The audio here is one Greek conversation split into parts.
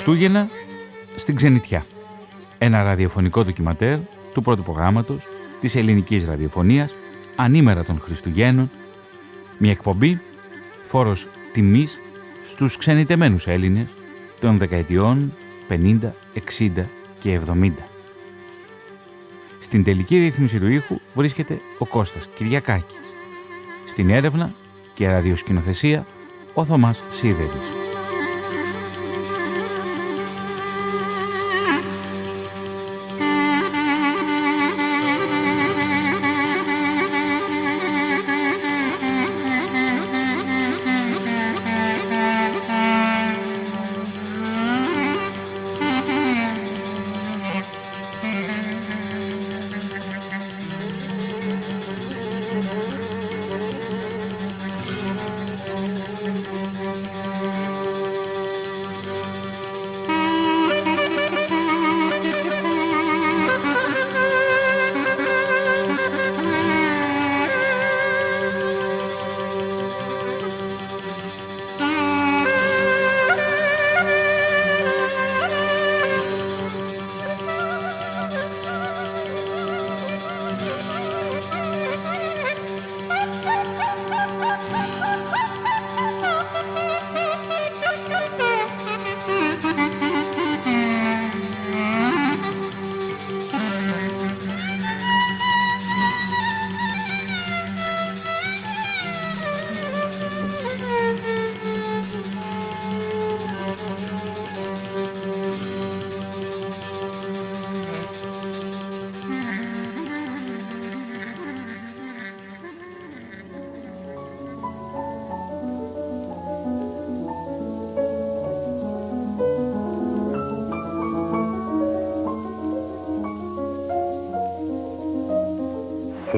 Χριστούγεννα στην Ξενιτιά. Ένα ραδιοφωνικό ντοκιματέρ του πρώτου προγράμματος της ελληνικής ραδιοφωνίας ανήμερα των Χριστουγέννων. Μια εκπομπή φόρος τιμής στους ξενιτεμένους Έλληνες των δεκαετιών 50, 60 και 70. Στην τελική ρύθμιση του ήχου βρίσκεται ο Κώστας Κυριακάκης. Στην έρευνα και ραδιοσκηνοθεσία ο Θωμάς Σίδερης.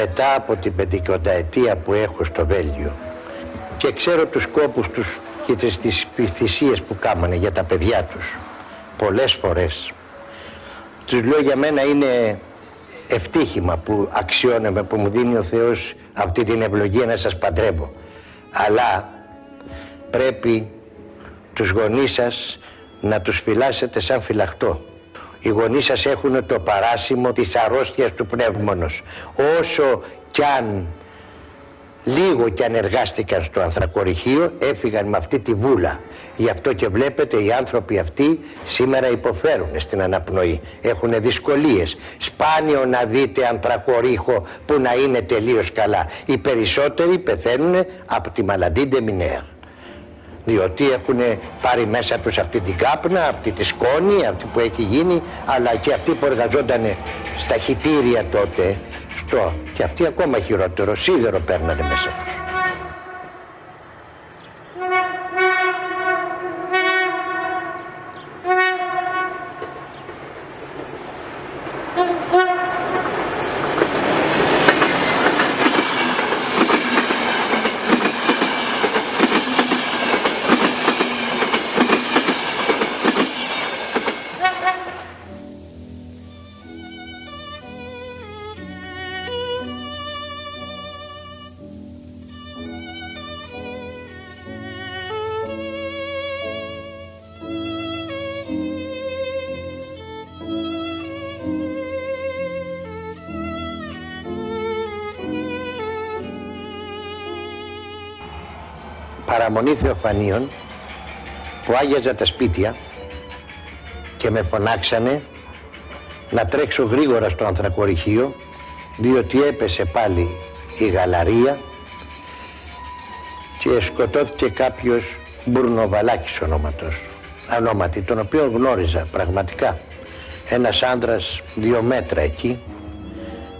Μετά από την πεντηκονταετία που έχω στο Βέλγιο και ξέρω τους κόπους τους και τις θυσίες που κάμανε για τα παιδιά τους πολλές φορές τους λέω για μένα είναι ευτύχημα που αξιώνομαι που μου δίνει ο Θεός αυτή την ευλογία να σας παντρεύω. Αλλά πρέπει τους γονείς σας να τους φυλάσετε σαν φυλαχτό οι γονείς σας έχουν το παράσημο της αρρώστιας του πνεύμονος. Όσο κι αν λίγο κι αν εργάστηκαν στο ανθρακοριχείο έφυγαν με αυτή τη βούλα. Γι' αυτό και βλέπετε οι άνθρωποι αυτοί σήμερα υποφέρουν στην αναπνοή. Έχουν δυσκολίες. Σπάνιο να δείτε ανθρακορίχο που να είναι τελείως καλά. Οι περισσότεροι πεθαίνουν από τη μαλαντίντε μινέα διότι έχουν πάρει μέσα τους αυτή την κάπνα, αυτή τη σκόνη, αυτή που έχει γίνει, αλλά και αυτοί που εργαζόταν στα χιτήρια τότε, στο, και αυτοί ακόμα χειρότερο, σίδερο παίρνανε μέσα τους. Παραμονή Θεοφανίων που άγιαζα τα σπίτια και με φωνάξανε να τρέξω γρήγορα στο ανθρακοριχείο διότι έπεσε πάλι η γαλαρία και σκοτώθηκε κάποιος Μπουρνοβαλάκης ονόματος, ονόματι, τον οποίο γνώριζα πραγματικά. Ένας άντρας δύο μέτρα εκεί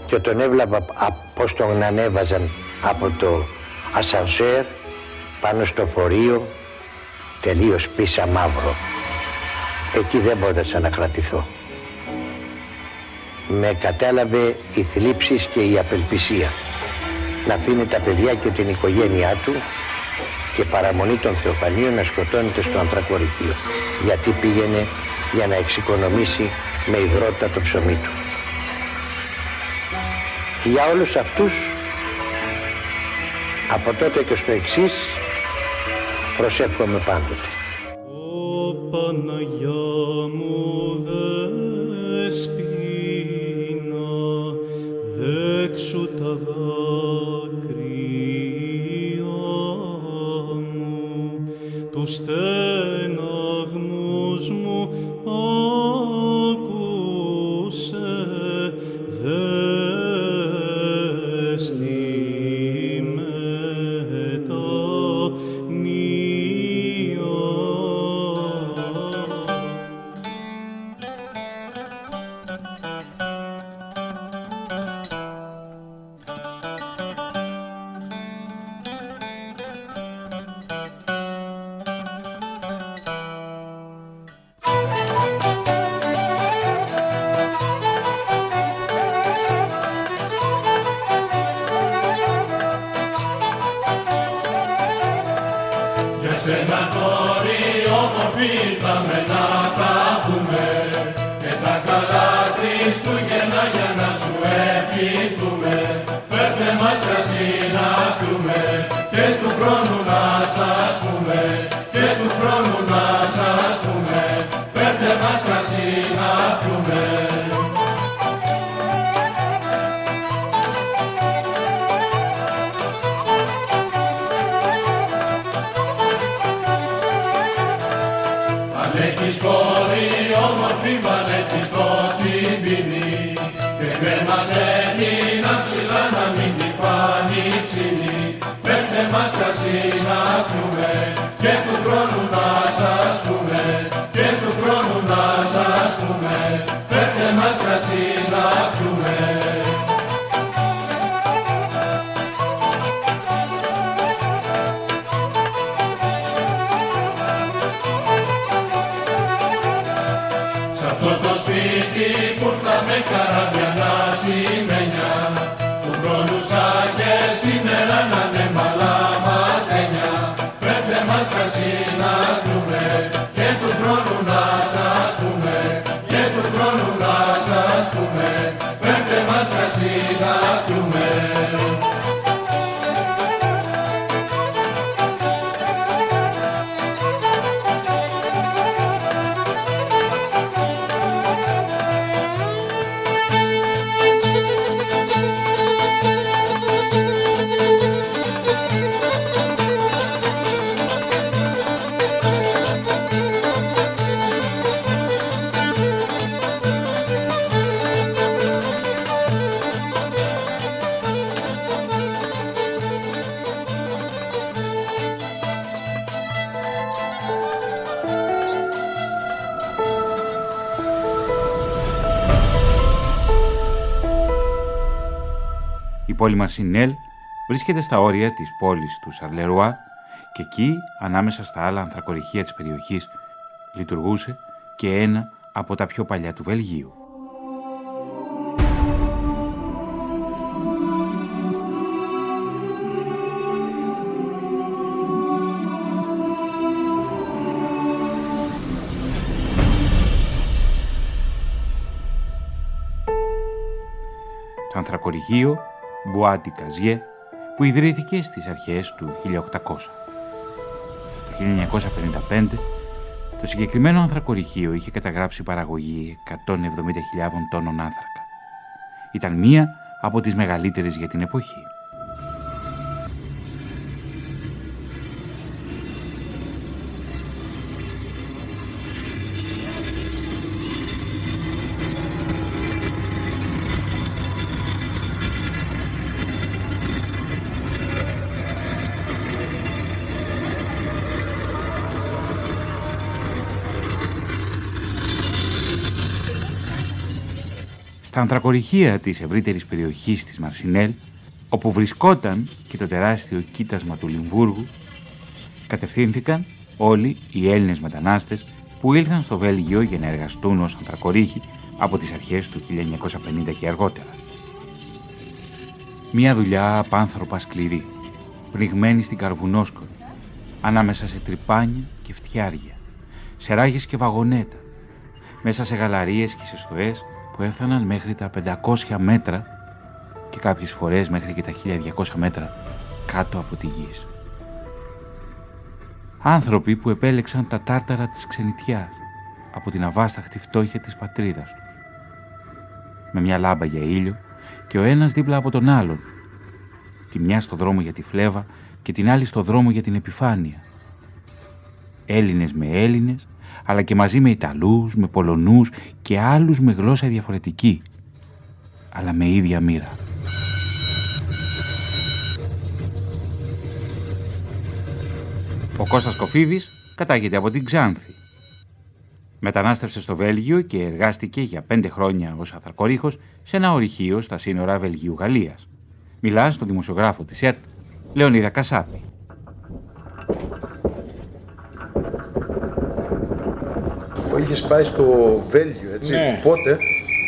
και τον έβλεπα πώς τον ανέβαζαν από το ασανσέρ πάνω στο φορείο τελείως πίσα μαύρο. Εκεί δεν μπόρεσα να κρατηθώ. Με κατάλαβε η θλίψη και η απελπισία. Να αφήνει τα παιδιά και την οικογένειά του και παραμονή των Θεοφανίων να σκοτώνεται στο ανθρακοριχείο. Γιατί πήγαινε για να εξοικονομήσει με υδρότα το ψωμί του. Για όλους αυτούς από τότε και στο εξής προσεύχομαι πάντοτε. Πανέκης κόρη όμορφη, πανέκης το τσιμπινί και κρέμας Έλληνα ψηλά να μην την φάνει ψηλή. Φέρτε μας κρασί να πιούμε και του χρόνου να σας πούμε και του χρόνου να σας πούμε. Φέρτε μας κρασί να πιούμε πόλη Μαρσινέλ βρίσκεται στα όρια της πόλης του Σαρλερουά και εκεί, ανάμεσα στα άλλα ανθρακοριχεία της περιοχής, λειτουργούσε και ένα από τα πιο παλιά του Βελγίου. Το ανθρακοριχείο Μπουάτι Καζιέ, που ιδρύθηκε στις αρχές του 1800. Το 1955 το συγκεκριμένο ανθρακοριχείο είχε καταγράψει παραγωγή 170.000 τόνων άνθρακα. Ήταν μία από τις μεγαλύτερες για την εποχή. Στα ανθρακοριχεία της ευρύτερης περιοχής της Μαρσινέλ, όπου βρισκόταν και το τεράστιο κοίτασμα του Λιμβούργου, κατευθύνθηκαν όλοι οι Έλληνες μετανάστες που ήλθαν στο Βέλγιο για να εργαστούν ως ανθρακορίχοι από τις αρχές του 1950 και αργότερα. Μια δουλειά απάνθρωπα σκληρή, πνιγμένη στην καρβουνόσκορη, ανάμεσα σε τρυπάνια και φτιάρια, σε ράγες και βαγονέτα, μέσα σε γαλαρίες και σε στοές που έφταναν μέχρι τα 500 μέτρα και κάποιες φορές μέχρι και τα 1200 μέτρα κάτω από τη γης. Άνθρωποι που επέλεξαν τα τάρταρα της ξενιτιάς, από την αβάσταχτη φτώχεια της πατρίδας τους. Με μια λάμπα για ήλιο και ο ένας δίπλα από τον άλλον. Τη μια στο δρόμο για τη φλέβα και την άλλη στο δρόμο για την επιφάνεια. Έλληνες με Έλληνες, αλλά και μαζί με Ιταλούς, με Πολωνούς και άλλους με γλώσσα διαφορετική, αλλά με ίδια μοίρα. Ο Κώστας Κοφίδης κατάγεται από την Ξάνθη. Μετανάστευσε στο Βέλγιο και εργάστηκε για πέντε χρόνια ως αθαρκορίχος σε ένα ορυχείο στα σύνορα Βελγίου-Γαλλίας. Μιλά στον δημοσιογράφο της ΕΡΤ, Λεωνίδα Κασάπη. Είχες πάει στο Βέλγιο, έτσι, Ναι. πότε;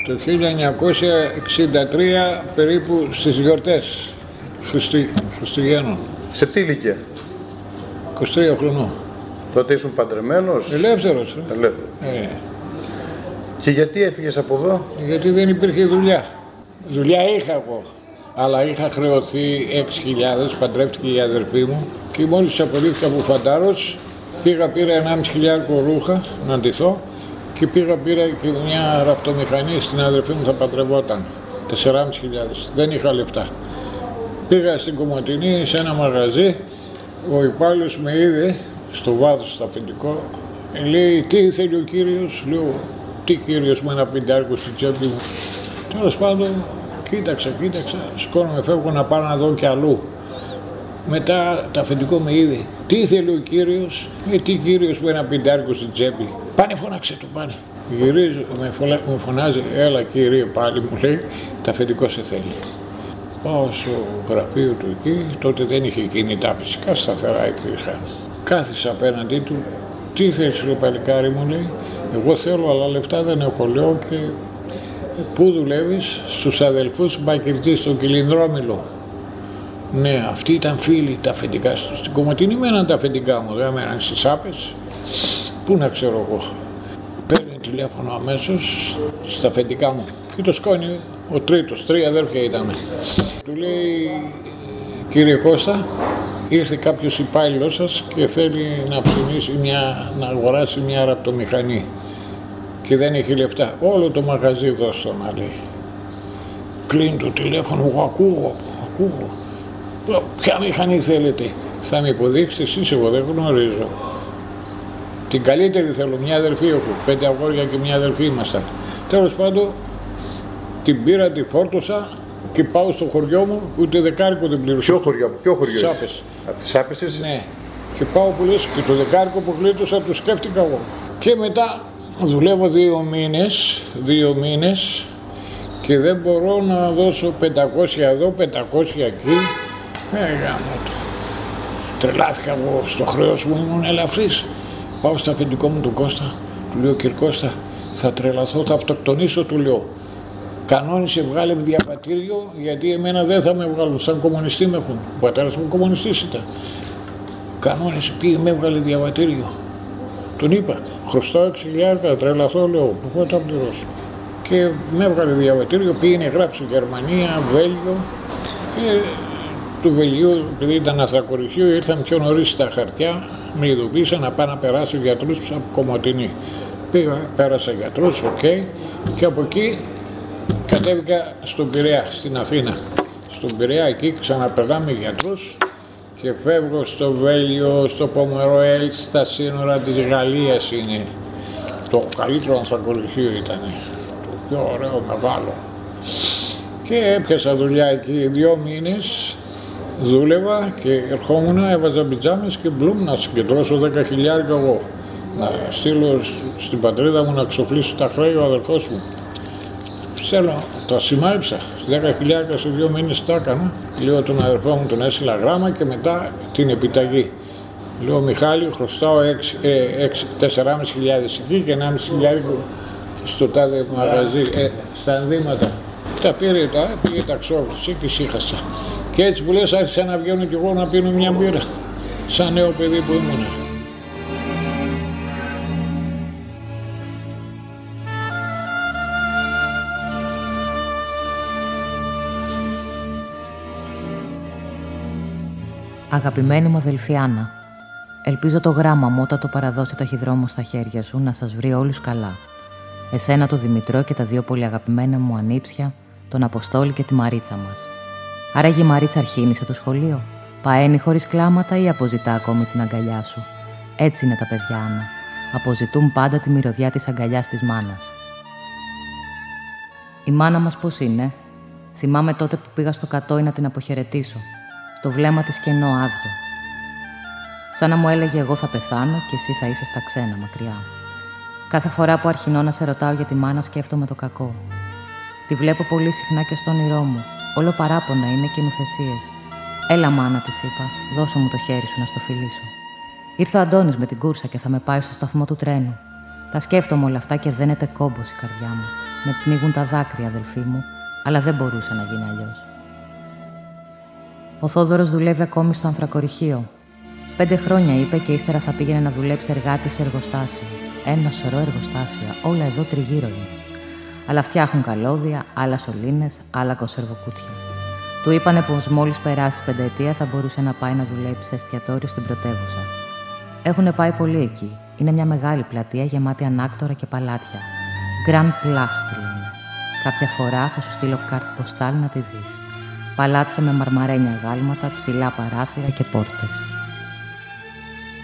Το 1963 περίπου στις γιορτές Χριστου... Χριστουγέννων. Σε τι ηλικία; 23 χρονών. Τότε ήσουν παντρεμένος; Ελεύθερος. ε. Ελεύθερος. Ε, Και γιατί έφυγες από εδώ; γιατί δεν υπήρχε δουλειά. Δουλειά είχα εγώ. Αλλά είχα χρεωθεί 6.000, παντρεύτηκε η αδερφή μου και μόλις απολύθηκα από φαντάρος πήγα πήρα 1,5 χιλιάρικο ρούχα να ντυθώ και πήγα πήρα και μια ραπτομηχανή στην αδερφή μου θα παντρευόταν. 4.500. Δεν είχα λεφτά. Πήγα στην Κομωτινή σε ένα μαγαζί, ο υπάλληλος με είδε στο βάθος στο αφεντικό, λέει τι θέλει ο κύριος, λέω τι κύριος με ένα πιντάρικο στη τσέπη μου; Τέλος πάντων, κοίταξα, κοίταξα, σκόνομαι, φεύγω να πάω να δω κι αλλού. Μετά το αφεντικό με είδε. Τι θέλει ο κύριος, ε, τι κύριος με ένα πιντάρικο στην τσέπη. Πάνε φώναξε το πάνε. Γυρίζω, με, φωλα- με φωνάζει, έλα κύριε πάλι μου λέει, το αφεντικό σε θέλει. Πάω στο γραφείο του εκεί, τότε δεν είχε κινητά φυσικά, σταθερά υπήρχαν. Κάθισα απέναντί του, τι θες ρε παλικάρι μου λέει, εγώ θέλω αλλά λεφτά δεν έχω λέω και πού δουλεύεις, στους αδελφούς Μπακυρτζής στο Κιλινδρόμιλο. Ναι, αυτοί ήταν φίλοι τα αφεντικά σου. Στην Κομωτινή μέναν τα αφεντικά μου, δεν μέναν στις άπες. Πού να ξέρω εγώ. Παίρνει τηλέφωνο αμέσως στα αφεντικά μου και το σκόνη ο τρίτος, τρία αδέρφια ήταν. Του λέει, κύριε Κώστα, ήρθε κάποιος υπάλληλος σας και θέλει να ψωνίσει μια, να αγοράσει μια ραπτομηχανή και δεν έχει λεφτά. Όλο το μαγαζί δώσ' το να λέει. Κλείνει το τηλέφωνο, εγώ ακούω, ακούω. Λέω, Ποια μηχανή θέλετε, θα με υποδείξετε εσείς, εγώ δεν γνωρίζω. Την καλύτερη θέλω, μια αδερφή έχω, πέντε αγόρια και μια αδερφή ήμασταν. Τέλος πάντων, την πήρα, τη φόρτωσα και πάω στο χωριό μου, ούτε δεκάρικο δεν πλήρωσα. Ποιο χωριό, ποιο χωριό είσαι; Σάπες. Από τις Άπεσες. Ναι. Και πάω που λες και το δεκάρικο που γλίτωσα το σκέφτηκα εγώ. Και μετά δουλεύω δύο μήνες, δύο μήνες και δεν μπορώ να δώσω 500 εδώ, 500 εκεί. Ε, γάμο το. Τρελάθηκα εγώ στο χρέος μου, ήμουν ελαφρύς. Πάω στο αφεντικό μου τον Κώστα, του λέω κύριε Κώστα, θα τρελαθώ, θα αυτοκτονήσω, του λέω. Κανόνισε, βγάλε διαβατήριο, γιατί εμένα δεν θα με βγάλουν. Σαν κομμουνιστή με έχουν. Ο πατέρας μου κομμουνιστής ήταν. Κανόνισε, πήγε, με έβγαλε διαβατήριο. Τον είπα, χρωστάω 6.000, θα τρελαθώ, λέω, πού θα τα πληρώσω. Και με έβγαλε διαβατήριο, πήγαινε γράψει Γερμανία, Βέλγιο και του Βελγίου, επειδή ήταν αθρακοριχείο, ήρθαν πιο νωρίς στα χαρτιά, με ειδοποίησαν να πάω να περάσω γιατρούς από Κομωτινή. Πήγα, πέρασα γιατρούς, οκ, και από εκεί κατέβηκα στον Πειραιά, στην Αθήνα. Στον Πειραιά εκεί ξαναπερνάμε γιατρούς και φεύγω στο Βέλγιο, στο Πομεροέλ, στα σύνορα της Γαλλίας είναι. Το καλύτερο ανθρακωρυχείο ήταν. Το πιο ωραίο, μεγάλο. Και έπιασα δουλειά εκεί δύο μήνες, δούλευα και ερχόμουν, έβαζα πιτζάμες και μπλουμ να συγκεντρώσω 10 χιλιάρικα εγώ. Να στείλω σ- στην πατρίδα μου να ξοφλήσω τα χρέη ο αδερφός μου. Θέλω, το σημάριψα. 10 χιλιάρικα σε δύο μήνες τα έκανα. Λέω τον αδερφό μου τον έστειλα γράμμα και μετά την επιταγή. Λέω Μιχάλη, χρωστάω 4,5 χιλιάδες εκεί και 1,5 χιλιάρικο στο τάδε μαγαζί, ε, στα ενδύματα. Τα πήρε τα, πήγε τα ξόφλησε και σύχασα. Και έτσι που λες άρχισα να βγαίνω κι εγώ να πίνω μια μπύρα. Σαν νέο παιδί που ήμουν. Αγαπημένη μου αδελφή Άννα, Ελπίζω το γράμμα μου όταν το παραδώσει το ταχυδρόμο στα χέρια σου να σας βρει όλους καλά. Εσένα το Δημητρό και τα δύο πολύ αγαπημένα μου ανήψια, τον Αποστόλη και τη Μαρίτσα μας. Άρα η Μαρίτσα αρχίνησε το σχολείο. Παένει χωρίς κλάματα ή αποζητά ακόμη την αγκαλιά σου. Έτσι είναι τα παιδιά, Άννα. Αποζητούν πάντα τη μυρωδιά της αγκαλιάς της μάνας. Η μάνα μας πώς είναι; Θυμάμαι τότε που πήγα στο κατόι να την αποχαιρετήσω. Το βλέμμα της κενό άδειο. Σαν να μου έλεγε εγώ θα πεθάνω και εσύ θα είσαι στα ξένα μακριά. Κάθε φορά που αρχινώ να σε ρωτάω για τη μάνα σκέφτομαι το κακό. Τη βλέπω πολύ συχνά και στο όνειρό μου. Όλο παράπονα είναι και νουθεσίες. Έλα μάνα της είπα, δώσω μου το χέρι σου να στο φιλήσω. Ήρθε ο Αντώνης με την κούρσα και θα με πάει στο σταθμό του τρένου. Τα σκέφτομαι όλα αυτά και δένεται κόμπος η καρδιά μου. Με πνίγουν τα δάκρυα, αδελφοί μου, αλλά δεν μπορούσε να γίνει αλλιώς. Ο Θόδωρος δουλεύει ακόμη στο ανθρακοριχείο. Πέντε χρόνια είπε και ύστερα θα πήγαινε να δουλέψει εργάτη σε εργοστάσιο. Ένα σωρό εργοστάσια, όλα εδώ τριγύρω είναι. Αλλά φτιάχνουν καλώδια, άλλα σωλήνες, άλλα κονσερβοκούτια. Του είπανε πως μόλις περάσει πενταετία θα μπορούσε να πάει να δουλέψει σε εστιατόριο στην πρωτεύουσα. Έχουν πάει πολύ εκεί. Είναι μια μεγάλη πλατεία γεμάτη ανάκτορα και παλάτια. Grand Place τη λένε. Κάποια φορά θα σου στείλω κάρτ ποστάλ να τη δεις. Παλάτια με μαρμαρένια γάλματα, ψηλά παράθυρα και πόρτες.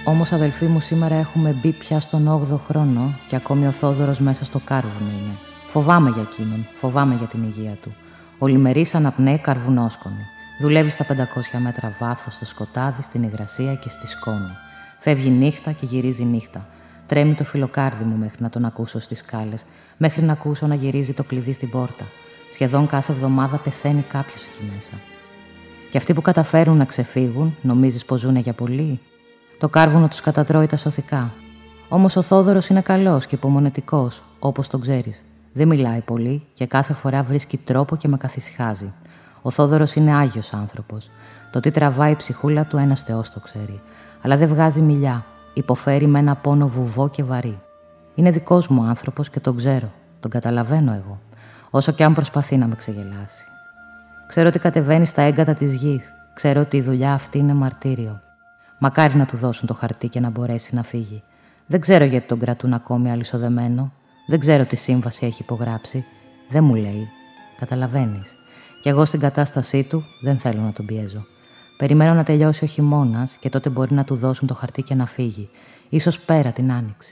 Όμως, αδελφοί μου, σήμερα έχουμε μπει πια στον 8ο χρόνο και ακόμη ο Θόδωρος μέσα στο κάρβουνο είναι. Φοβάμαι για εκείνον, φοβάμαι για την υγεία του. Ο λιμερής αναπνέει καρβουνόσκονη. Δουλεύει στα 500 μέτρα βάθος στο σκοτάδι, στην υγρασία και στη σκόνη. Φεύγει νύχτα και γυρίζει νύχτα. Τρέμει το φιλοκάρδι μου μέχρι να τον ακούσω στις σκάλες, μέχρι να ακούσω να γυρίζει το κλειδί στην πόρτα. Σχεδόν κάθε εβδομάδα πεθαίνει κάποιος εκεί μέσα. Και αυτοί που καταφέρουν να ξεφύγουν, νομίζεις πως ζουν για πολύ; Το κάρβουνο τους κατατρώει τα σωθικά. Όμως ο Θόδωρος είναι καλός και υπομονετικός, όπως τον ξέρεις. Δεν μιλάει πολύ και κάθε φορά βρίσκει τρόπο και με καθησυχάζει. Ο Θόδωρος είναι άγιος άνθρωπος. Το τι τραβάει η ψυχούλα του, ένας Θεός το ξέρει. Αλλά δεν βγάζει μιλιά. Υποφέρει με ένα πόνο βουβό και βαρύ. Είναι δικός μου άνθρωπος και τον ξέρω. Τον καταλαβαίνω εγώ. Όσο και αν προσπαθεί να με ξεγελάσει. Ξέρω ότι κατεβαίνει στα έγκατα της γης. Ξέρω ότι η δουλειά αυτή είναι μαρτύριο. Μακάρι να του δώσουν το χαρτί και να μπορέσει να φύγει. Δεν ξέρω γιατί τον κρατούν ακόμη αλυσοδεμένο. Δεν ξέρω τι σύμβαση έχει υπογράψει. Δεν μου λέει. Καταλαβαίνεις. Κι εγώ στην κατάστασή του δεν θέλω να τον πιέζω. Περιμένω να τελειώσει ο χειμώνας και τότε μπορεί να του δώσουν το χαρτί και να φύγει. Ίσως πέρα την άνοιξη.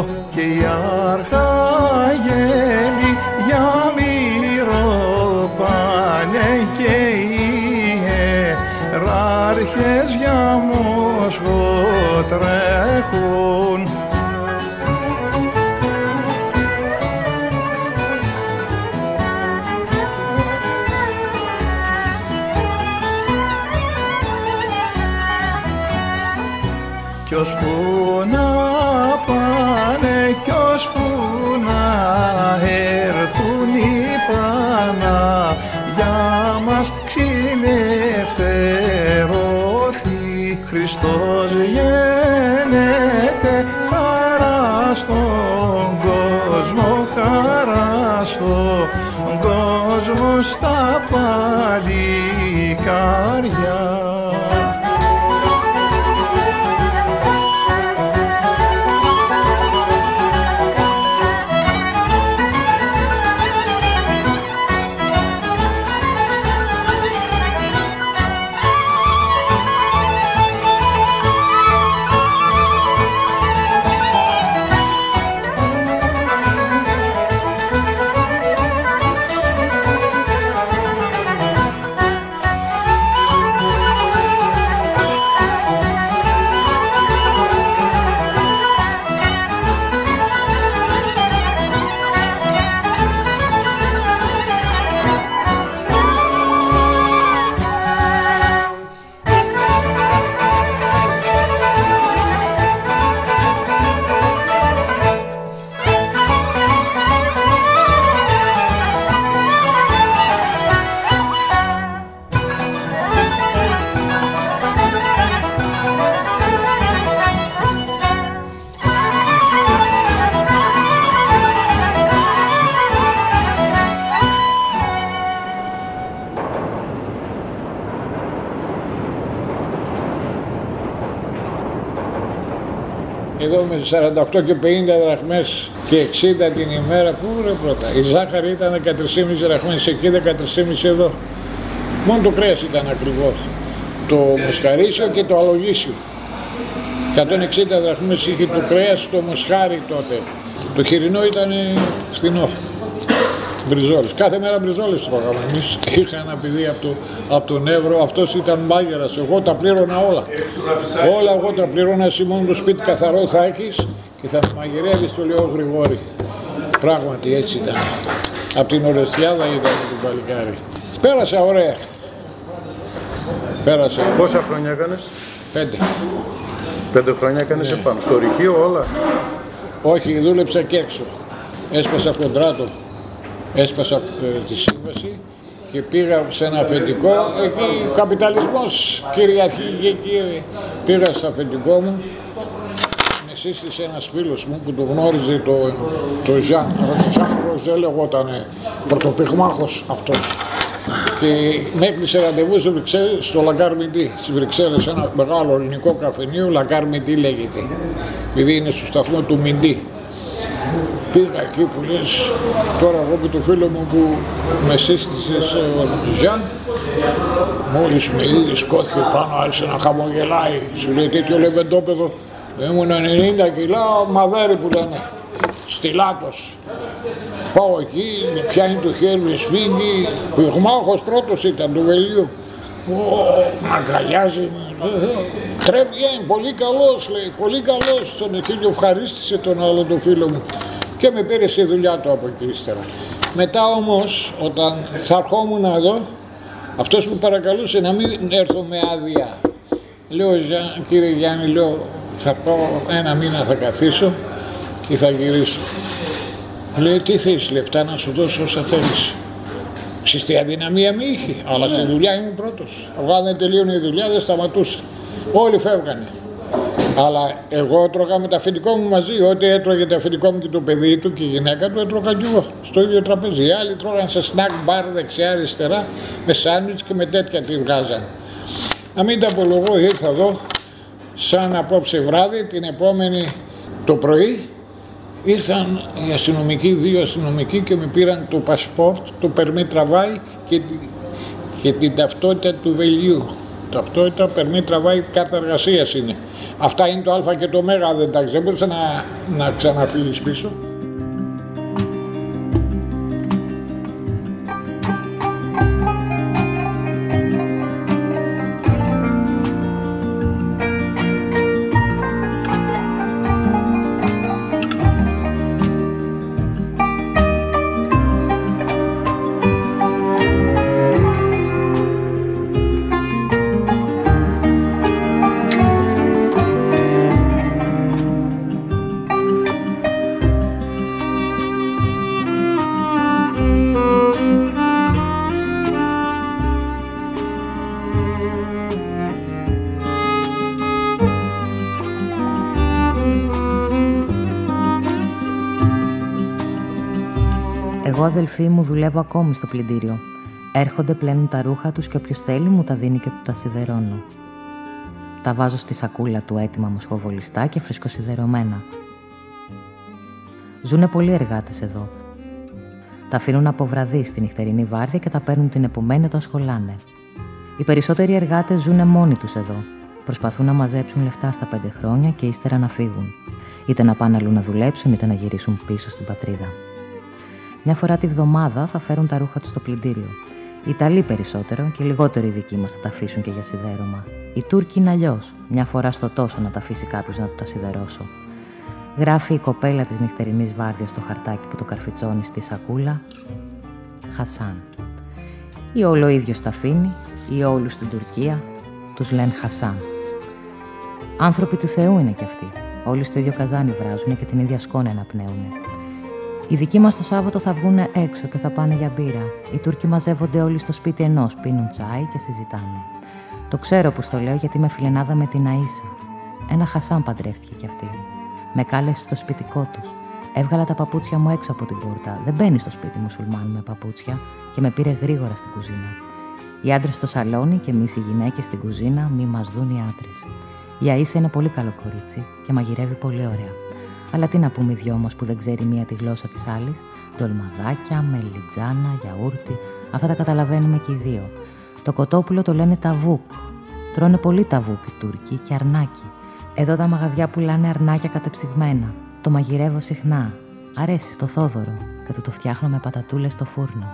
48 και 50 δραχμές και 60 την ημέρα, πού ρε πρώτα; Η ζάχαρη ήταν 13,5 δραχμές εκεί, 13,5 εδώ. Μόνο το κρέας ήταν ακριβώς. Το μοσχαρίσιο και το αλογίσιο. 160 δραχμές είχε το κρέας, το μοσχάρι τότε. Το χοιρινό ήταν φθηνό. Μπριζόλες. Κάθε μέρα μπριζόλες τρώγαμε εμείς. Είχα ένα παιδί από, το, από τον Εύρο, αυτός ήταν μάγειρας. Εγώ τα πλήρωνα όλα. Όλα εγώ τα πλήρωνα, εσύ μόνο το σπίτι καθαρό θα έχεις και θα μαγειρεύεις το λέω Γρηγόρη. Πράγματι έτσι ήταν. Από την Ορεστιάδα ήταν το παλικάρι. Πέρασα ωραία. Πέρασα. Πόσα χρόνια έκανες; Πέντε. Πέντε χρόνια έκανες επάνω. Στο ρηχείο όλα; Όχι, δούλεψα και έξω. Έσπασα κοντράτο. Έσπασα ε, τη σύμβαση και πήγα σε ένα αφεντικό. Εκεί ο καπιταλισμός κυριαρχεί και εκεί πήγα στο αφεντικό μου. Με σύστησε ένας φίλος μου που το γνώριζε το, το Ζαν. Ζαν Ροζέ λεγότανε πρωτοπυγμάχος αυτός. Και με έκλεισε ραντεβού στο, Βρυξέλλες, στο La Gare Midi, στις Βρυξέλλες, ένα μεγάλο ελληνικό καφενείο, La Gare Midi λέγεται, επειδή είναι στο σταθμό του Midi. Πήγα εκεί που λες, τώρα εγώ και το φίλο μου που με σύστησε στο Ζαν, μόλις με είδε σκόθηκε πάνω, άρχισε να χαμογελάει, σου λέει τέτοιο λεβεντόπεδο, ήμουν 90 κιλά, μαδέρι που λένε, στυλάτος. Πάω εκεί, με πιάνει το χέρι, με σφίγγει, πυγμάχος πρώτος ήταν του Βελίου. Μ' αγκαλιάζει, τρέβγε, πολύ καλός λέει, πολύ καλός, τον εκείνο ευχαρίστησε τον άλλο τον φίλο μου και με πήρε στη δουλειά του από εκεί ύστερα. Μετά όμως, όταν θα ερχόμουν εδώ, αυτός μου παρακαλούσε να μην έρθω με άδεια. Λέω, κύριε Γιάννη, λέω, θα πάω ένα μήνα θα καθίσω και θα γυρίσω. Λέει, τι θέλεις λεπτά να σου δώσω όσα θέλεις. Ξέρεις τι αδυναμία μη είχε, αλλά στη δουλειά ήμουν πρώτος. Εγώ δεν τελείωνε η δουλειά δεν σταματούσα. Όλοι φεύγανε. Αλλά εγώ έτρωγα με τα αφεντικό μου μαζί. Ό,τι έτρωγε το αφεντικό μου και το παιδί του και η γυναίκα του, έτρωγα κι εγώ στο ίδιο τραπέζι. Οι άλλοι τρώγαν σε snack bar δεξιά-αριστερά με σάντουιτς και με τέτοια τη βγάζαν. Να μην τα απολογώ, ήρθα εδώ σαν απόψε βράδυ, την επόμενη το πρωί ήρθαν οι αστυνομικοί, δύο αστυνομικοί και με πήραν το πασπόρτ, το περμί τραβάει και, και την ταυτότητα του βελιού. Ταυτότητα, περμί τραβάει, κάρτα εργασίας είναι. Αυτά είναι το α και το ω, δεν τα δεν μπορούσε να, να ξαναφύγεις πίσω. Αδελφοί μου, δουλεύω ακόμη στο πλυντήριο. Έρχονται, πλένουν τα ρούχα τους και όποιος θέλει μου τα δίνει και του τα σιδερώνω. Τα βάζω στη σακούλα του έτοιμα μοσχοβολιστά και φρεσκοσιδερωμένα. Ζούνε πολλοί εργάτες εδώ. Τα αφήνουν από βραδύ στη νυχτερινή βάρδια και τα παίρνουν την επομένη όταν σχολάνε. Οι περισσότεροι εργάτες ζουν μόνοι τους εδώ. Προσπαθούν να μαζέψουν λεφτά στα πέντε χρόνια και ύστερα να φύγουν. Είτε να πάνε αλλού να δουλέψουν, είτε να γυρίσουν πίσω στην πατρίδα. Μια φορά τη βδομάδα θα φέρουν τα ρούχα τους στο πλυντήριο. Οι Ιταλοί περισσότερο και λιγότερο οι δικοί μας θα τα αφήσουν και για σιδέρωμα. Οι Τούρκοι είναι αλλιώς. Μια φορά στο τόσο να τα αφήσει κάποιος να του τα σιδερώσω. Γράφει η κοπέλα της νυχτερινής βάρδιας στο χαρτάκι που το καρφιτσώνει στη σακούλα. Χασάν. Ή όλο ο ίδιο τα αφήνει, ή όλους στην Τουρκία τους λένε Χασάν. Άνθρωποι του Θεού είναι κι αυτοί. Όλοι στο ίδιο καζάνι βράζουν και την ίδια σκόνη αναπνέουν. Οι δικοί μας το Σάββατο θα βγουν έξω και θα πάνε για μπύρα. Οι Τούρκοι μαζεύονται όλοι στο σπίτι ενός, πίνουν τσάι και συζητάνε. Το ξέρω που στο λέω γιατί είμαι φιλενάδα με την Αΐσα. Ένα Χασάν παντρεύτηκε κι αυτή. Με κάλεσε στο σπιτικό τους. Έβγαλα τα παπούτσια μου έξω από την πόρτα. Δεν μπαίνει στο σπίτι μουσουλμάν με παπούτσια και με πήρε γρήγορα στην κουζίνα. Οι άντρες στο σαλόνι και εμείς οι γυναίκες στην κουζίνα, μη μας δουν οι άντρες. Η Αΐσα είναι πολύ καλό κορίτσι και μαγειρεύει πολύ ωραία. Αλλά τι να πούμε οι δυο μας που δεν ξέρει μία τη γλώσσα της άλλης. Ντολμαδάκια, μελιτζάνα, γιαούρτι, αυτά τα καταλαβαίνουμε και οι δύο. Το κοτόπουλο το λένε ταβούκ. Τρώνε πολύ ταβούκ οι Τούρκοι και αρνάκι. Εδώ τα μαγαζιά πουλάνε αρνάκια κατεψυγμένα. Το μαγειρεύω συχνά. Αρέσει στο Θόδωρο και του το φτιάχνω με πατατούλες στο φούρνο.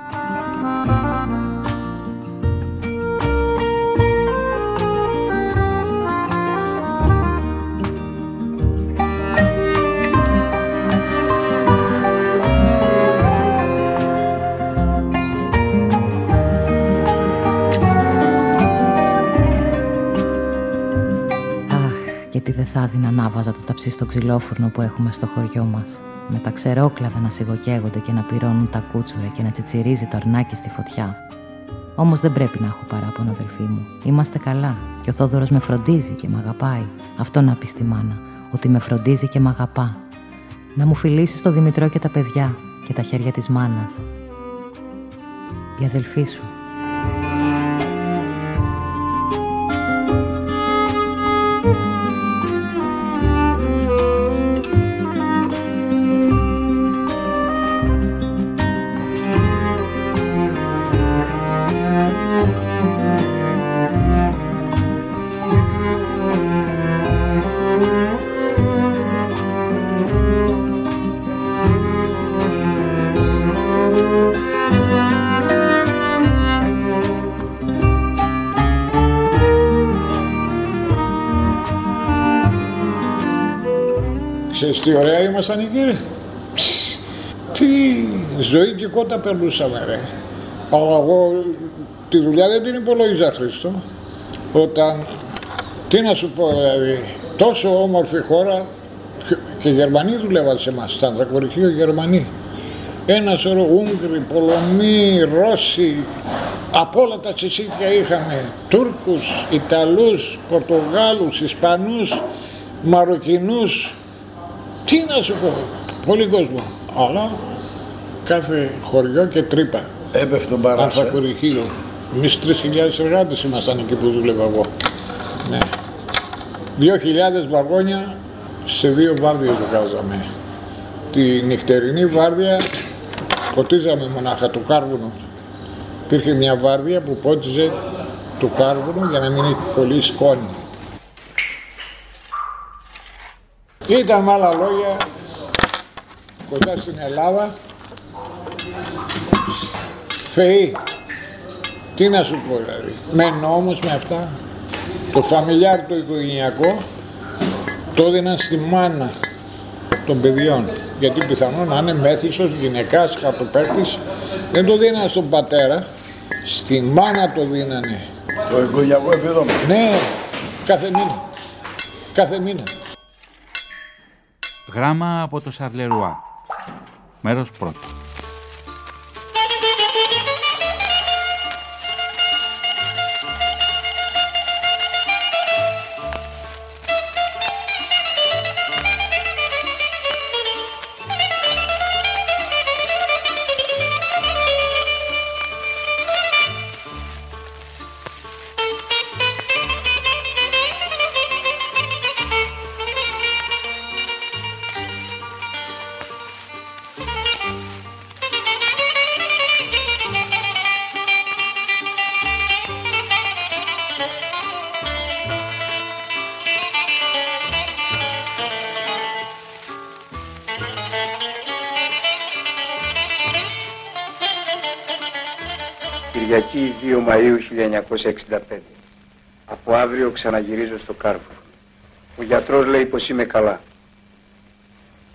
Γιατί δεν θα έδινα να βάζα το ταψί στο ξυλόφουρνο που έχουμε στο χωριό μας. Με τα ξερόκλαδα να σιγοκαίγονται και να πυρώνουν τα κούτσουρα και να τσιτσιρίζει το αρνάκι στη φωτιά. Όμως δεν πρέπει να έχω παράπονο, αδελφοί μου. Είμαστε καλά. Και ο Θόδωρος με φροντίζει και με αγαπάει. Αυτό να πεις στη μάνα. Ότι με φροντίζει και με αγαπά. Να μου φιλήσεις το Δημητρό και τα παιδιά και τα χέρια της μάνας. Η αδελφή σου, ήμασταν οι κύριοι. Τι ζωή και κότα περνούσαμε ρε. Αλλά εγώ τη δουλειά δεν την υπολογίζα Χρήστο. Όταν, τι να σου πω δηλαδή, τόσο όμορφη χώρα και οι Γερμανοί δουλεύαν σε εμάς, στα αντρακορυχείο Γερμανοί. Ένας σωρό Ούγγροι, Πολωνοί, Ρώσοι, από όλα τα τσισίκια είχαμε Τούρκους, Ιταλούς, Πορτογάλους, Ισπανούς, Μαροκινούς, τι να σου πω, πολύ κόσμο. Αλλά κάθε χωριό και τρύπα. Έπεφτε τον παράσα. Ανθρακοριχείο. Εμείς 3.000 εργάτες ήμασταν εκεί που δούλευα εγώ. Ναι. 2.000 βαγόνια σε δύο βάρδιες βγάζαμε. Τη νυχτερινή βάρδια ποτίζαμε μονάχα του κάρβουνο. Υπήρχε μια βάρδια που πότιζε του κάρβουνο για να μην έχει πολύ σκόνη. Ήταν με άλλα λόγια κοντά στην Ελλάδα θεοί. Τι να σου πω δηλαδή. Με νόμους με αυτά. Το φαμιλιάρ το οικογενειακό το έδιναν στη μάνα των παιδιών. Γιατί πιθανόν να είναι μέθησος, γυναικάς, χαρτοπέρτης. Δεν το δίνανε στον πατέρα. Στη μάνα το δίνανε. Το οικογενειακό επίδομα. Ναι, κάθε μήνα. Κάθε μήνα. Γράμμα από το Σαρλερουά. Μέρος πρώτος. 1965. Από αύριο ξαναγυρίζω στο Κάρβο. Ο γιατρός λέει πως είμαι καλά.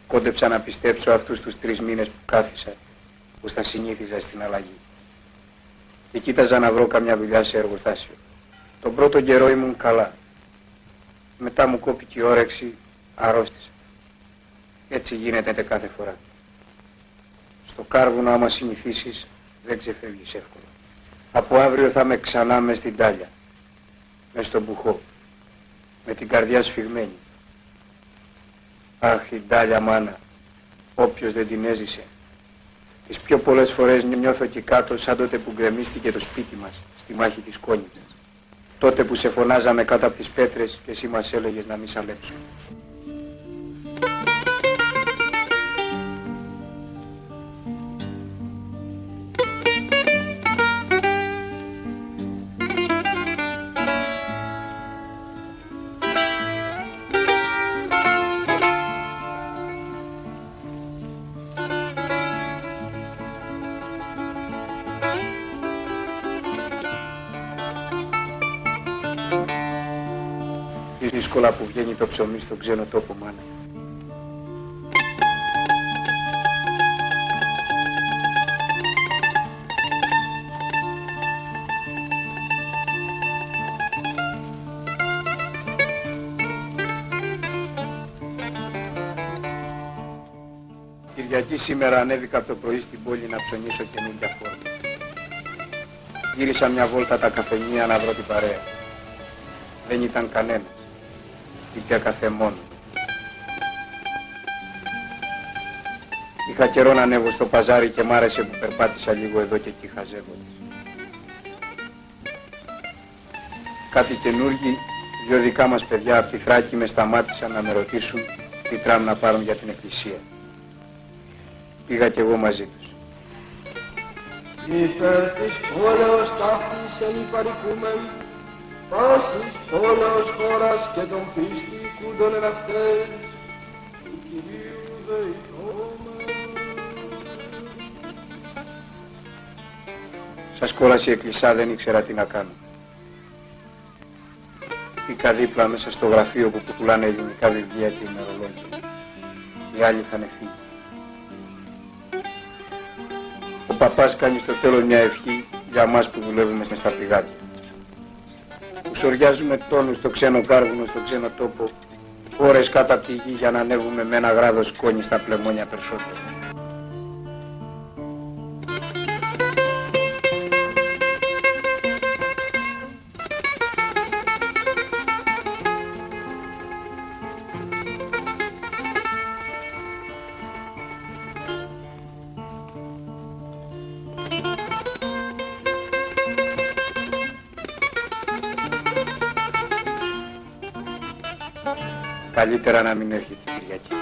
Κόντεψα να πιστέψω αυτούς τους τρεις μήνες που κάθισα, που θα συνήθιζα στην αλλαγή. Και κοίταζα να βρω καμιά δουλειά σε εργοστάσιο. Τον πρώτο καιρό ήμουν καλά. Μετά μου κόπηκε η όρεξη, αρρώστησα. Έτσι γίνεται κάθε φορά. Στο κάρβουνο άμα συνηθίσεις δεν ξεφεύγεις εύκολα. Από αύριο θα είμαι ξανά μες στην τάλια. Μες στον μπουχό. Με την καρδιά σφιγμένη. Αχ, η τάλια μάνα. Όποιος δεν την έζησε. Τις πιο πολλές φορές νιώθω εκεί κάτω σαν τότε που γκρεμίστηκε το σπίτι μας στη μάχη της Κόνιτσας. Τότε που σε φωνάζαμε κάτω από τις πέτρες και εσύ μας έλεγες να μη σαλέψουμε. Δύσκολα που βγαίνει το ψωμί στον ξένο τόπο, μάνα. Κυριακή σήμερα ανέβηκα από το πρωί στην πόλη να ψωνίσω καινούργια φόρμα. Γύρισα μια βόλτα τα καφενεία να βρω την παρέα. Δεν ήταν κανένας για καθέ μόνο. Είχα καιρό να ανέβω στο παζάρι και μ' άρεσε που περπάτησα λίγο εδώ και εκεί χαζεύοντας. Κάτι καινούργοι, δυο δικά μας παιδιά από τη Θράκη με σταμάτησαν να με ρωτήσουν τι τράμ να πάρουν για την εκκλησία. Πήγα κι εγώ μαζί τους. Υπέρ της πόλεως ταύτης ελιπαρικούμεν πάσης πόλεως χώρας και τον πίστη κούντον εν αυτές του Κυρίου δεηθόμεν. Σας κόλασε η εκκλησά, δεν ήξερα τι να κάνω. Μπήκα δίπλα μέσα στο γραφείο που πουλάνε ελληνικά βιβλία και ημερολόγια. Οι άλλοι είχαν φύγει. Ο παπάς κάνει στο τέλος μια ευχή για μας που δουλεύουμε στα πηγάδια που σοριάζουμε τόνους στο ξένο κάρβουνο, στο ξένο τόπο, ώρες κάτω από τη γη για να ανέβουμε με ένα γράδο σκόνη στα πλεμόνια περισσότερο. Καλύτερα να μην έρχεται η Κυριακή.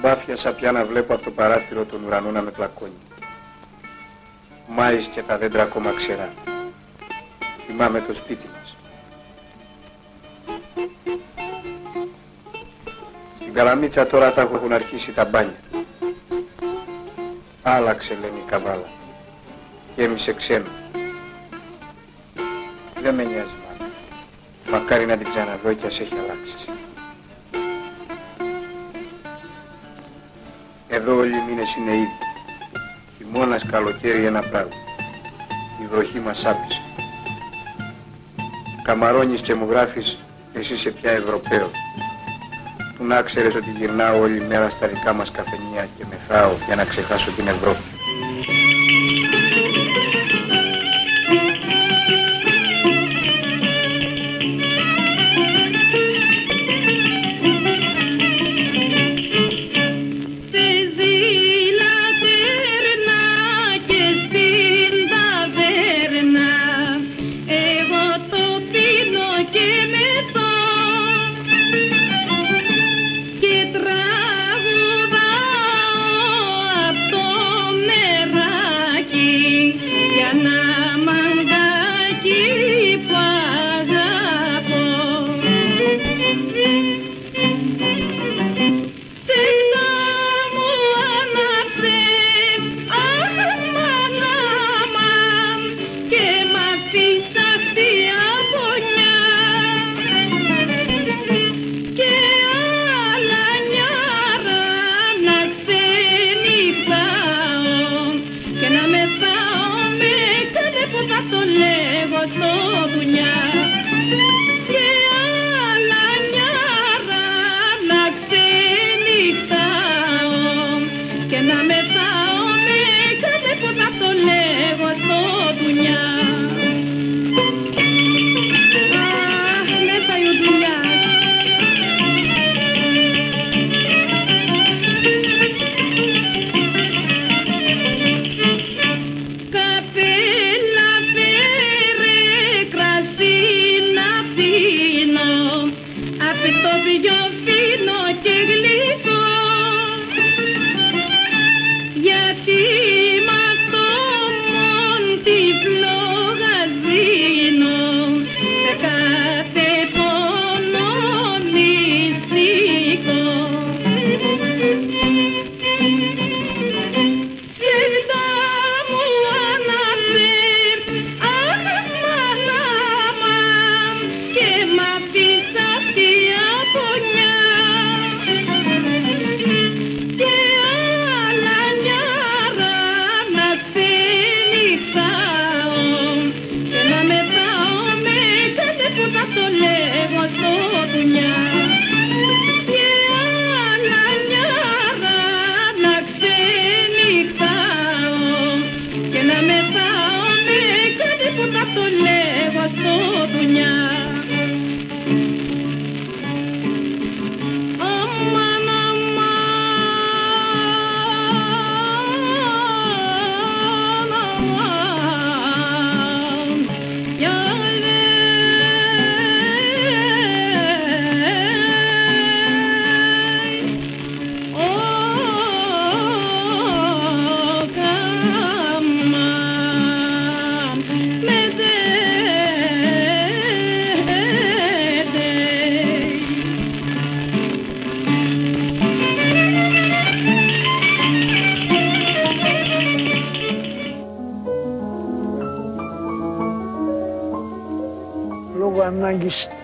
Μπάφιασα πια να βλέπω από το παράθυρο τον ουρανό να με πλακώνει. Μάης και τα δέντρα ακόμα ξερά. Θυμάμαι το σπίτι μας. Στην Καλαμίτσα τώρα θα έχουν αρχίσει τα μπάνια. Άλλαξε λένε η καβάλα. Γέμισε ξένο. Δεν με νοιάζει μάλλον. Μακάρι να την ξαναδώ κι ας έχει αλλάξει. Εδώ όλοι οι μήνες είναι ίδιοι. Χειμώνας, καλοκαίρι ένα πράγμα. Η βροχή μας άπησε. Καμαρώνεις και μου γράφεις εσύ είσαι πια Ευρωπαίος. Που να ξέρεις ότι γυρνάω όλη μέρα στα δικά μας καφενεία και μεθάω για να ξεχάσω την Ευρώπη.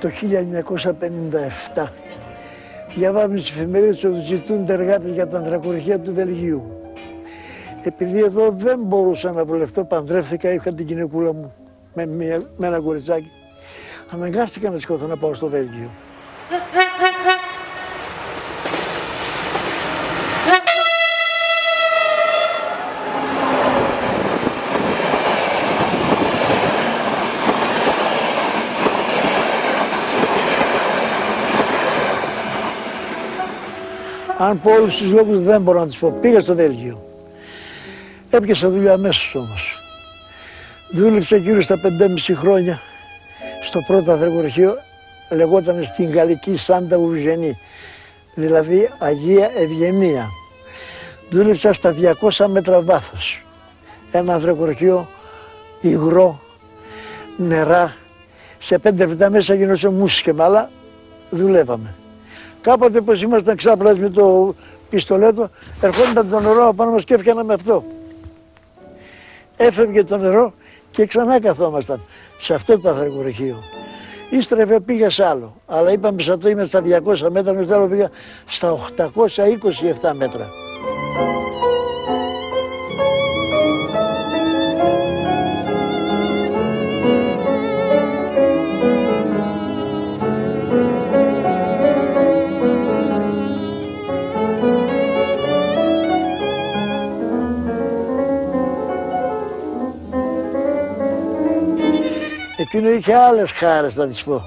Το 1957. Διαβάζουμε τις εφημερίδες ότι ζητούνται εργάτες για τα ανθρακοριχεία του Βελγίου. Επειδή εδώ δεν μπορούσα να βολευτώ, παντρεύτηκα, είχα την γυναικούλα μου με, μια, με ένα κοριτσάκι. Αναγκάστηκα να σηκωθώ να πάω στο Βέλγιο. Αν πω όλους τους λόγους δεν μπορώ να τους πω. Πήγα στο Βέλγιο. Έπιασα δουλειά αμέσως όμως. Δούλεψα γύρω στα 5,5 χρόνια στο πρώτο ανθρακοριχείο, λεγόταν στην Γαλλική Σάντα Ουζενή, δηλαδή Αγία Ευγενία. Δούλεψα στα 200 μέτρα βάθος. Ένα ανθρακοριχείο υγρό, νερά, σε πέντε λεπτά μέσα γινόταν μουσική και μάλα, δουλεύαμε. Κάποτε πως ήμασταν ξάπλας με το πιστολέτο, ερχόταν το νερό απάνω μας και έφτιαναμε αυτό. Έφευγε το νερό και ξανά καθόμασταν σε αυτό το ανθρακοριχείο. Ύστερα πήγα σε άλλο, αλλά είπαμε σαν το είμαι στα 200 μέτρα, μετά πήγα στα 827 μέτρα. Εκείνο είχε άλλες χάρες να τις πω.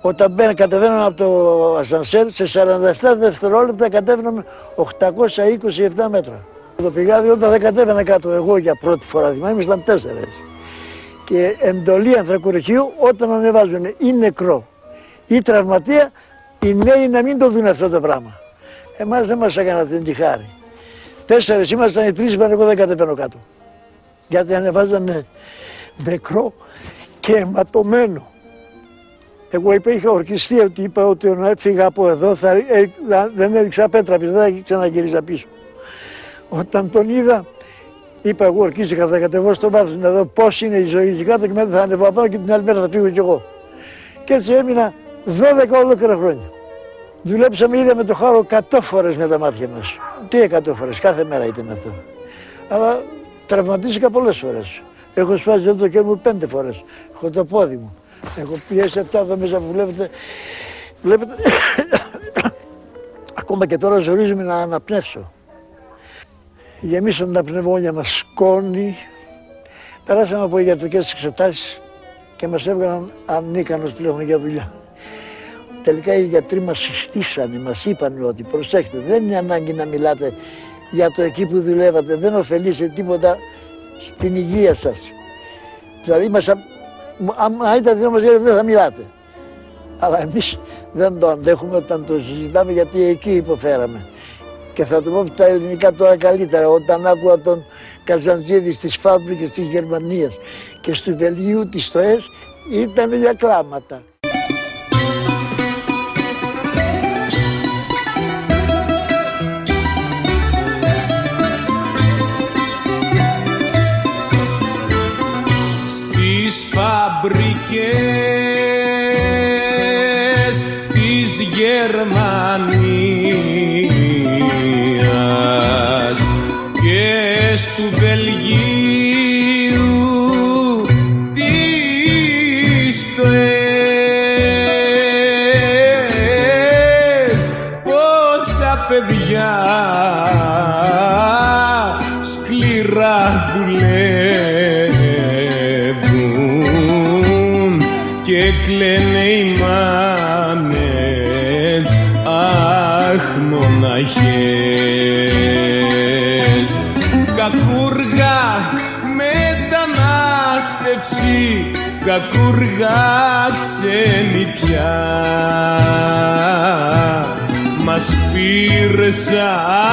Όταν μπαίνα, κατεβαίναμε από το ασανσέρ, σε 47 δευτερόλεπτα κατέβαιναμε 827 μέτρα. Το πηγάδι όταν δεν κατέβαινα κάτω εγώ για πρώτη φορά, θυμάμαι, ήμασταν τέσσερες. Και εντολή ανθρακοριχείου όταν ανεβάζουν ή νεκρό ή τραυματία, οι νέοι να μην το δουν αυτό το πράγμα. Εμάς δεν μας έκανα αυτή τη χάρη. Τέσσερις ήμασταν, οι τρεις είπαν εγώ δεν κατεβαίνω κάτω. Γιατί ανεβάζανε νεκρό και αιματωμένο. Εγώ είπα, είχα ορκιστεί ότι είπα ότι όταν έφυγα από εδώ θα, ε, δεν έριξα πέτρα πίσω, δεν θα ξαναγύριζα πίσω. Όταν τον είδα, είπα εγώ ορκίστηκα, θα κατεβώ στο βάθος να δω πώς είναι η ζωή εκεί κάτω και μετά θα ανεβώ απάνω και την άλλη μέρα θα φύγω κι εγώ. Και έτσι έμεινα 12 ολόκληρα χρόνια. Δουλέψαμε ήδη με το χάρο 100 φορές με τα μάτια μας. Τι 100 φορές, κάθε μέρα ήταν αυτό. Αλλά τραυματίστηκα πολλές φορές. Έχω σπάσει το κέρ μου πέντε φορές. Έχω το πόδι μου. Έχω πιέσει αυτά εδώ μέσα που βλέπετε. Βλέπετε. Ακόμα και τώρα ζορίζουμε να αναπνεύσω. Γεμίσαν τα πνευμόνια μας σκόνη. Περάσαμε από ιατρικές εξετάσεις και μας έβγαλαν ανίκανος πλέον για δουλειά. Τελικά οι γιατροί μας συστήσανε, μας είπαν ότι προσέξτε, δεν είναι ανάγκη να μιλάτε για το εκεί που δουλεύατε, δεν ωφελεί σε τίποτα στην υγεία σας. Δηλαδή, μας, αν ήταν δικό μας δεν θα μιλάτε. Αλλά εμείς δεν το αντέχουμε όταν το συζητάμε γιατί εκεί υποφέραμε. Και θα το πω τα ελληνικά τώρα καλύτερα. Όταν άκουγα τον Καζαντζίδη στις φάμπρικες της Γερμανίας και στο Βελγίου της ΣΤΟΕΣ ήταν για κλάματα. Φαμπρικές της Γερμανίας και στου Βελγίου κακούργα ξενιτιά μας πήρες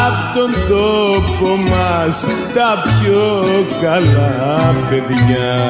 απ' τον τόπο μας τα πιο καλά παιδιά.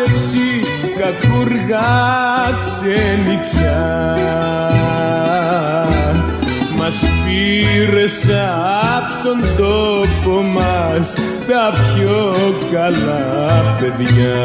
Μετανάστευση κακούργα ξενιτιά. Μας πήρες απ' τον τόπο μας τα πιο καλά παιδιά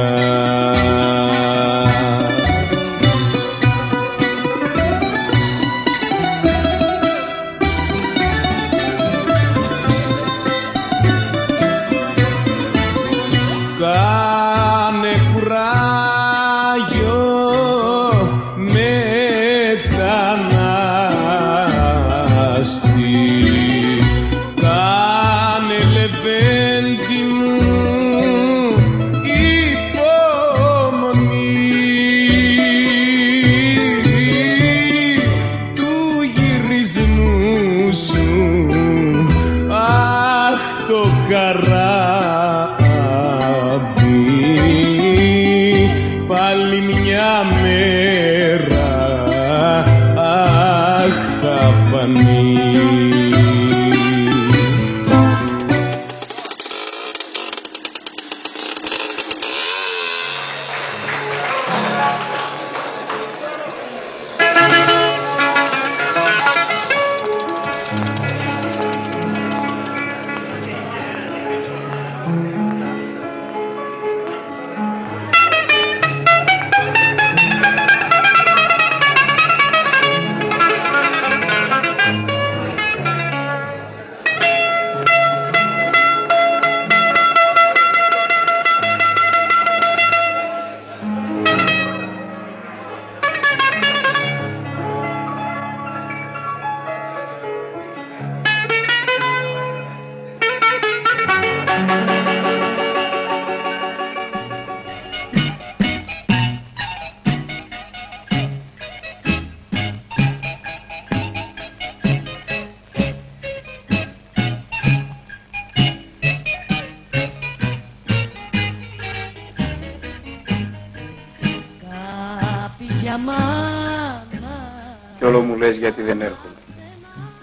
Κι όλο μου λες γιατί δεν έρχομαι.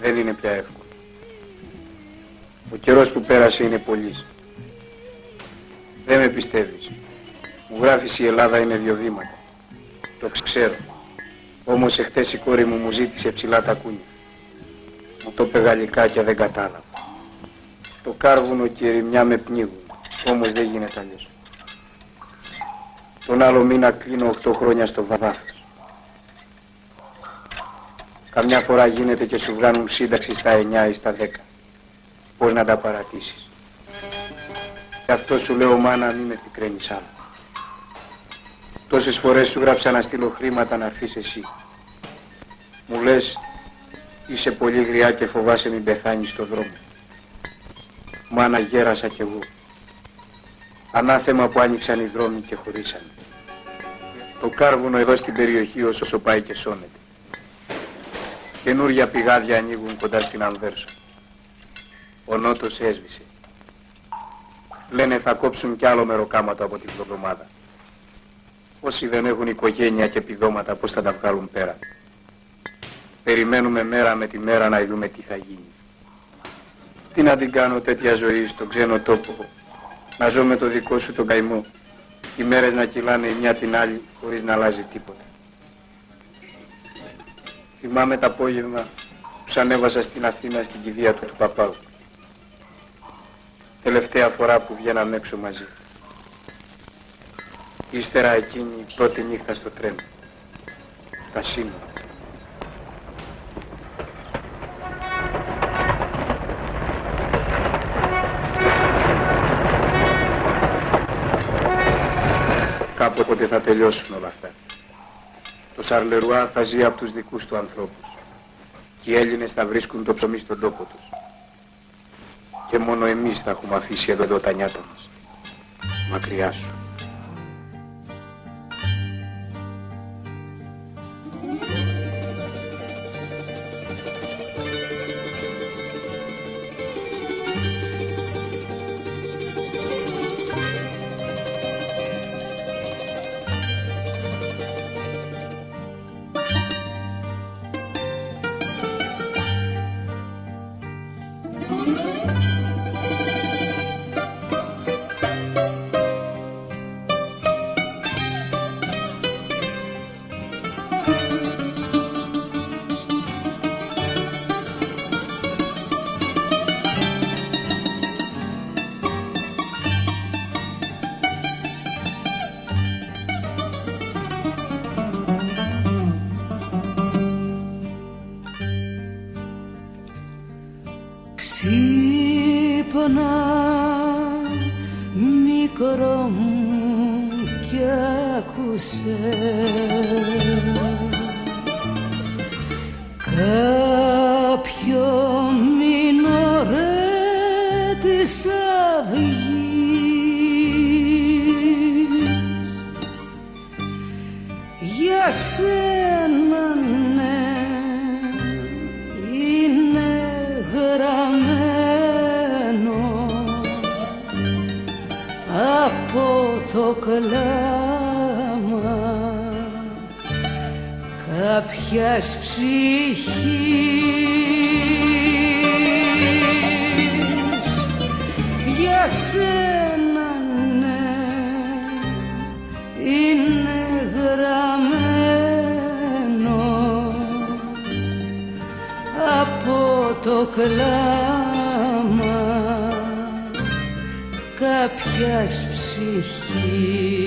Δεν είναι πια εύκολο. Ο καιρός που πέρασε είναι πολύς. Δεν με πιστεύεις. Μου γράφεις η Ελλάδα είναι δύο βήματα. Το ξέρω. Όμως εχθές η κόρη μου μου ζήτησε ψηλά τα κούνια. Μου το είπε γαλλικά και δεν κατάλαβα. Το κάρβουνο και η ρημιά με πνίγουν. Όμως δεν γίνεται αλλιώς. Τον άλλο μήνα κλείνω 8 χρόνια στο βάθος. Καμιά φορά γίνεται και σου βγάνουν σύνταξη στα 9 ή στα 10. Πώς να τα παρατήσεις. Γι' αυτό σου λέω μάνα μην με πικραίνεις άλλο. Τόσες φορές σου γράψα να στείλω χρήματα να έρθεις εσύ. Μου λες είσαι πολύ γριά και φοβάσαι μην πεθάνεις στο δρόμο. Μάνα γέρασα κι εγώ. Ανάθεμα που άνοιξαν οι δρόμοι και χωρίσανε. Το κάρβουνο εδώ στην περιοχή όσο πάει και σώνεται. Καινούρια πηγάδια ανοίγουν κοντά στην Ανβέρσα. Ο νότος έσβησε. Λένε θα κόψουν κι άλλο μεροκάματο από την προβδομάδα. Όσοι δεν έχουν οικογένεια και επιδόματα πώς θα τα βγάλουν πέρα; Περιμένουμε μέρα με τη μέρα να δούμε τι θα γίνει. Τι να την κάνω τέτοια ζωή στον ξένο τόπο. Να ζω με το δικό σου τον καημό. Και οι μέρες να κυλάνε η μια την άλλη χωρίς να αλλάζει τίποτα. Θυμάμαι το απόγευμα που σ' ανέβασα στην Αθήνα στην κηδεία του του παπάου. Τελευταία φορά που βγαίναμε έξω μαζί. Ύστερα εκείνη η πρώτη νύχτα στο τρένο. Τα σύνορα. Κάποτε θα τελειώσουν όλα αυτά. Το Σαρλερουά θα ζει από τους δικούς του ανθρώπους. Και οι Έλληνες θα βρίσκουν το ψωμί στον τόπο τους. Και μόνο εμείς θα έχουμε αφήσει εδώ, εδώ τα νιάτα μας. μακριά σου. Ξύπνα μικρό μου κι άκουσε. Κάποιο μινορέ της αυγής. Για σένα το κλάμα. Κάποιας ψυχής. Για σένα ναι είναι γραμμένο. Από το κλάμα κάποιας ψυχής